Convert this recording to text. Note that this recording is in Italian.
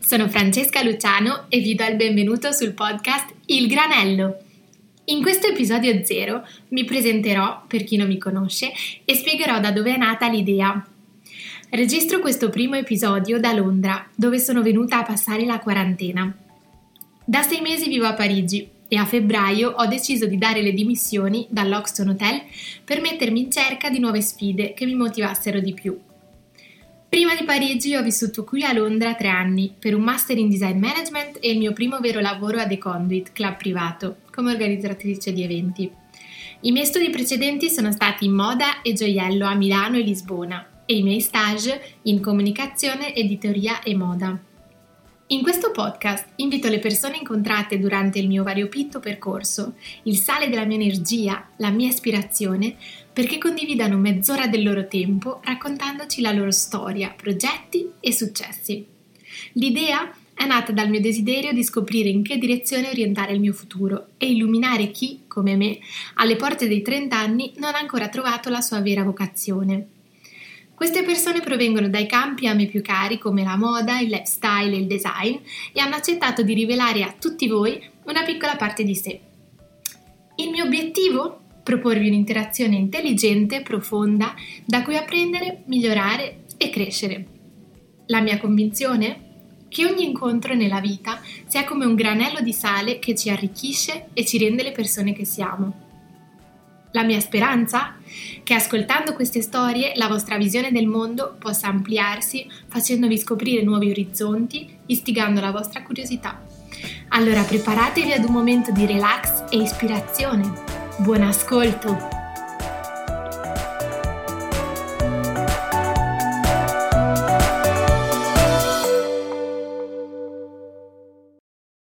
Sono Francesca Luciano e vi do il benvenuto sul podcast Il Granello. In questo episodio zero mi presenterò, per chi non mi conosce, e spiegherò da dove è nata l'idea. Registro questo primo episodio da Londra, dove sono venuta a passare la quarantena. Da sei mesi vivo a Parigi e a febbraio ho deciso di dare le dimissioni dall'Oxton Hotel per mettermi in cerca di nuove sfide che mi motivassero di più. Prima di Parigi ho vissuto qui a Londra tre anni per un master in design management e il mio primo vero lavoro a The Conduit, club privato, come organizzatrice di eventi. I miei studi precedenti sono stati in moda e gioiello a Milano e Lisbona e i miei stage in comunicazione, editoria e moda. In questo podcast invito le persone incontrate durante il mio variopinto percorso, il sale della mia energia, la mia ispirazione, perché condividano mezz'ora del loro tempo raccontandoci la loro storia, progetti e successi. L'idea è nata dal mio desiderio di scoprire in che direzione orientare il mio futuro e illuminare chi, come me, alle porte dei 30 anni non ha ancora trovato la sua vera vocazione. Queste persone provengono dai campi a me più cari come la moda, il lifestyle e il design e hanno accettato di rivelare a tutti voi una piccola parte di sé. Il mio obiettivo? Proporvi un'interazione intelligente, profonda, da cui apprendere, migliorare e crescere. La mia convinzione? Che ogni incontro nella vita sia come un granello di sale che ci arricchisce e ci rende le persone che siamo. La mia speranza? Che ascoltando queste storie la vostra visione del mondo possa ampliarsi facendovi scoprire nuovi orizzonti, istigando la vostra curiosità. Allora preparatevi ad un momento di relax e ispirazione. Buon ascolto!